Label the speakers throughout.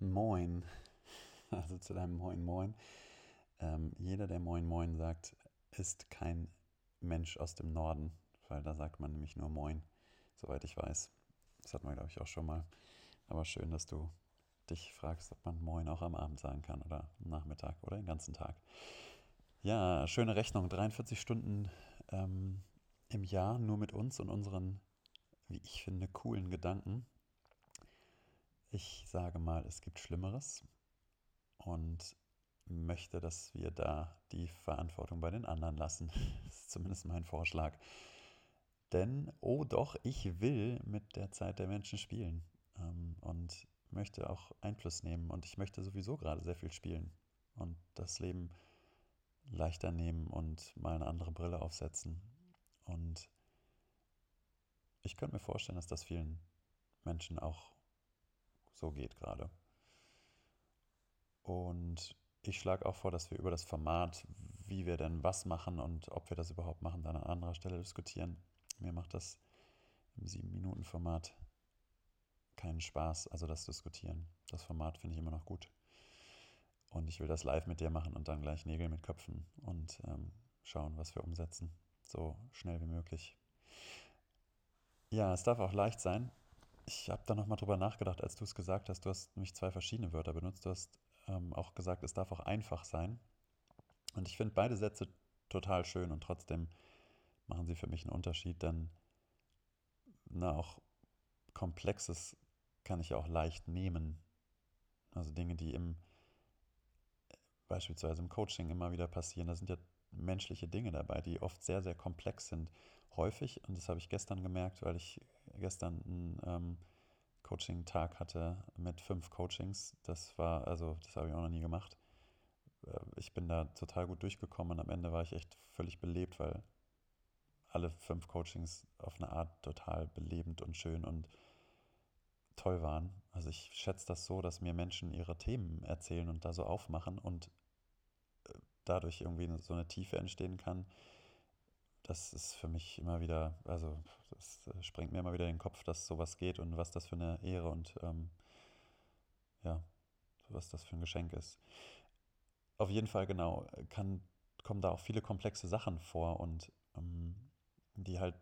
Speaker 1: Moin, also zu deinem Moin Moin. Ähm, jeder, der Moin Moin sagt, ist kein Mensch aus dem Norden, weil da sagt man nämlich nur Moin, soweit ich weiß. Das hat man, glaube ich, auch schon mal. Aber schön, dass du dich fragst, ob man Moin auch am Abend sagen kann oder am Nachmittag oder den ganzen Tag. Ja, schöne Rechnung. 43 Stunden ähm, im Jahr nur mit uns und unseren, wie ich finde, coolen Gedanken. Ich sage mal, es gibt Schlimmeres und möchte, dass wir da die Verantwortung bei den anderen lassen. Das ist zumindest mein Vorschlag. Denn, oh doch, ich will mit der Zeit der Menschen spielen ähm, und möchte auch Einfluss nehmen. Und ich möchte sowieso gerade sehr viel spielen und das Leben leichter nehmen und mal eine andere Brille aufsetzen. Und ich könnte mir vorstellen, dass das vielen Menschen auch so geht gerade. Und ich schlage auch vor, dass wir über das Format, wie wir denn was machen und ob wir das überhaupt machen, dann an anderer Stelle diskutieren. Mir macht das im 7-Minuten-Format keinen Spaß, also das Diskutieren. Das Format finde ich immer noch gut. Und ich will das live mit dir machen und dann gleich Nägel mit Köpfen und ähm, schauen, was wir umsetzen. So schnell wie möglich. Ja, es darf auch leicht sein. Ich habe da nochmal drüber nachgedacht, als du es gesagt hast. Du hast nämlich zwei verschiedene Wörter benutzt. Du hast ähm, auch gesagt, es darf auch einfach sein. Und ich finde beide Sätze total schön und trotzdem machen sie für mich einen Unterschied, denn na, auch Komplexes kann ich ja auch leicht nehmen. Also Dinge, die im beispielsweise im Coaching immer wieder passieren, da sind ja menschliche Dinge dabei, die oft sehr, sehr komplex sind. Häufig, und das habe ich gestern gemerkt, weil ich gestern einen ähm, Coaching-Tag hatte mit fünf Coachings. Das war, also, das habe ich auch noch nie gemacht. Äh, ich bin da total gut durchgekommen und am Ende war ich echt völlig belebt, weil alle fünf Coachings auf eine Art total belebend und schön und toll waren. Also ich schätze das so, dass mir Menschen ihre Themen erzählen und da so aufmachen und äh, dadurch irgendwie so eine Tiefe entstehen kann. Das ist für mich immer wieder, also das äh, sprengt mir immer wieder den Kopf, dass sowas geht und was das für eine Ehre und ähm, ja, was das für ein Geschenk ist. Auf jeden Fall genau, kann, kommen da auch viele komplexe Sachen vor und ähm, die halt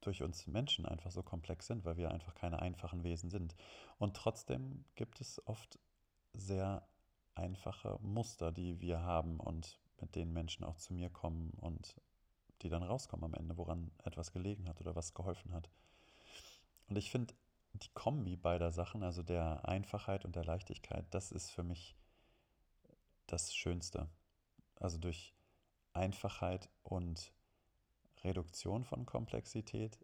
Speaker 1: durch uns Menschen einfach so komplex sind, weil wir einfach keine einfachen Wesen sind. Und trotzdem gibt es oft sehr einfache Muster, die wir haben und mit denen Menschen auch zu mir kommen und die dann rauskommen am Ende, woran etwas gelegen hat oder was geholfen hat. Und ich finde, die Kombi beider Sachen, also der Einfachheit und der Leichtigkeit, das ist für mich das Schönste. Also durch Einfachheit und Reduktion von Komplexität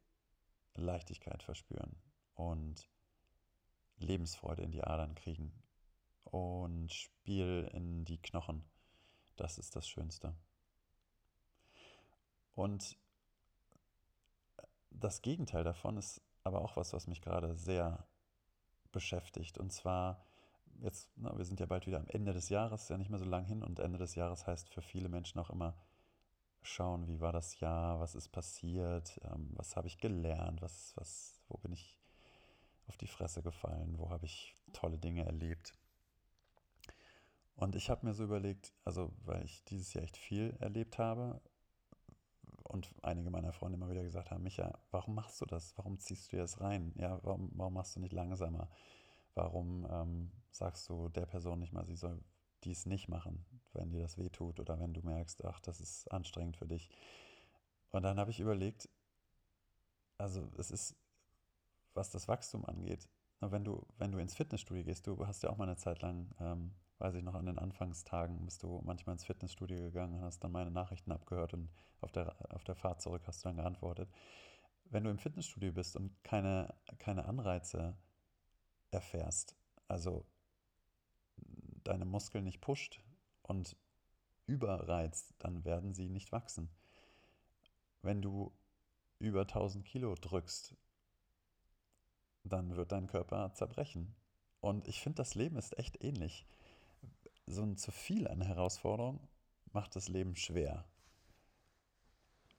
Speaker 1: Leichtigkeit verspüren und Lebensfreude in die Adern kriegen und Spiel in die Knochen. Das ist das Schönste. Und das Gegenteil davon ist aber auch was, was mich gerade sehr beschäftigt. Und zwar, jetzt, na, wir sind ja bald wieder am Ende des Jahres, ja nicht mehr so lang hin. Und Ende des Jahres heißt für viele Menschen auch immer schauen, wie war das Jahr, was ist passiert, ähm, was habe ich gelernt, was, was, wo bin ich auf die Fresse gefallen, wo habe ich tolle Dinge erlebt. Und ich habe mir so überlegt, also weil ich dieses Jahr echt viel erlebt habe und einige meiner Freunde immer wieder gesagt haben, Micha, warum machst du das? Warum ziehst du das rein? Ja, warum, warum machst du nicht langsamer? Warum ähm, sagst du der Person nicht mal, sie soll dies nicht machen, wenn dir das wehtut oder wenn du merkst, ach, das ist anstrengend für dich. Und dann habe ich überlegt, also es ist, was das Wachstum angeht, wenn du, wenn du ins Fitnessstudio gehst, du hast ja auch mal eine Zeit lang, ähm, weiß ich noch, an den Anfangstagen bist du manchmal ins Fitnessstudio gegangen, und hast dann meine Nachrichten abgehört und auf der, auf der Fahrt zurück hast du dann geantwortet. Wenn du im Fitnessstudio bist und keine, keine Anreize erfährst, also deine Muskeln nicht pusht und überreizt, dann werden sie nicht wachsen. Wenn du über 1000 Kilo drückst, dann wird dein Körper zerbrechen. Und ich finde, das Leben ist echt ähnlich. So ein zu viel an Herausforderungen macht das Leben schwer.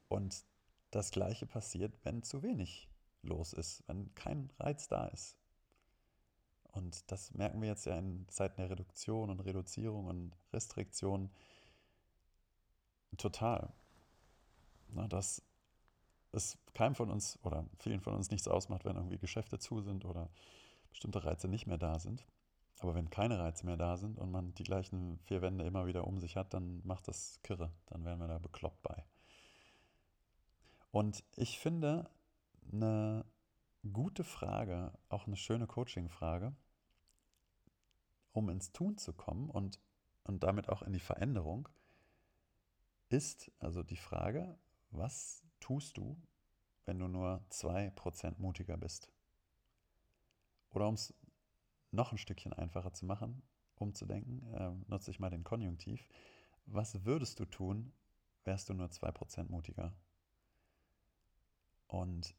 Speaker 1: Und das Gleiche passiert, wenn zu wenig los ist, wenn kein Reiz da ist. Und das merken wir jetzt ja in Zeiten der Reduktion und Reduzierung und Restriktion total. Na, dass es keinem von uns oder vielen von uns nichts ausmacht, wenn irgendwie Geschäfte zu sind oder bestimmte Reize nicht mehr da sind. Aber wenn keine Reize mehr da sind und man die gleichen vier Wände immer wieder um sich hat, dann macht das kirre. Dann werden wir da bekloppt bei. Und ich finde eine gute Frage, auch eine schöne Coaching-Frage, um ins Tun zu kommen und, und damit auch in die Veränderung, ist also die Frage, was tust du, wenn du nur 2% mutiger bist? Oder um es noch ein Stückchen einfacher zu machen, umzudenken, äh, nutze ich mal den Konjunktiv. Was würdest du tun, wärst du nur 2% mutiger? Und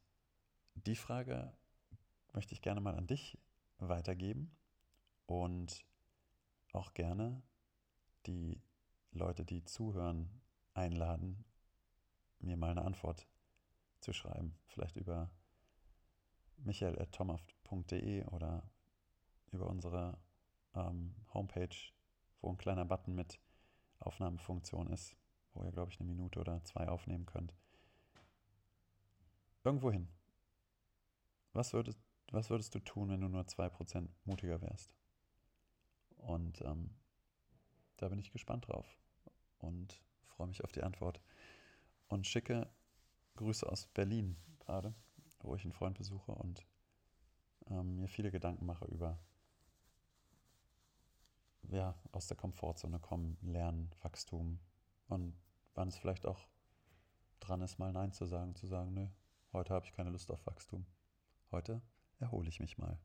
Speaker 1: die Frage möchte ich gerne mal an dich weitergeben und auch gerne die Leute, die zuhören, einladen, mir mal eine Antwort zu schreiben. Vielleicht über michael.tomhaft.de oder über unsere ähm, Homepage, wo ein kleiner Button mit Aufnahmefunktion ist, wo ihr, glaube ich, eine Minute oder zwei aufnehmen könnt. Irgendwo hin. Was würdest, was würdest du tun, wenn du nur 2% mutiger wärst? Und ähm, da bin ich gespannt drauf und freue mich auf die Antwort. Und schicke Grüße aus Berlin gerade, wo ich einen Freund besuche und ähm, mir viele Gedanken mache über ja, aus der Komfortzone kommen, lernen, Wachstum und wann es vielleicht auch dran ist, mal Nein zu sagen, zu sagen, nö, heute habe ich keine Lust auf Wachstum. Heute erhole ich mich mal.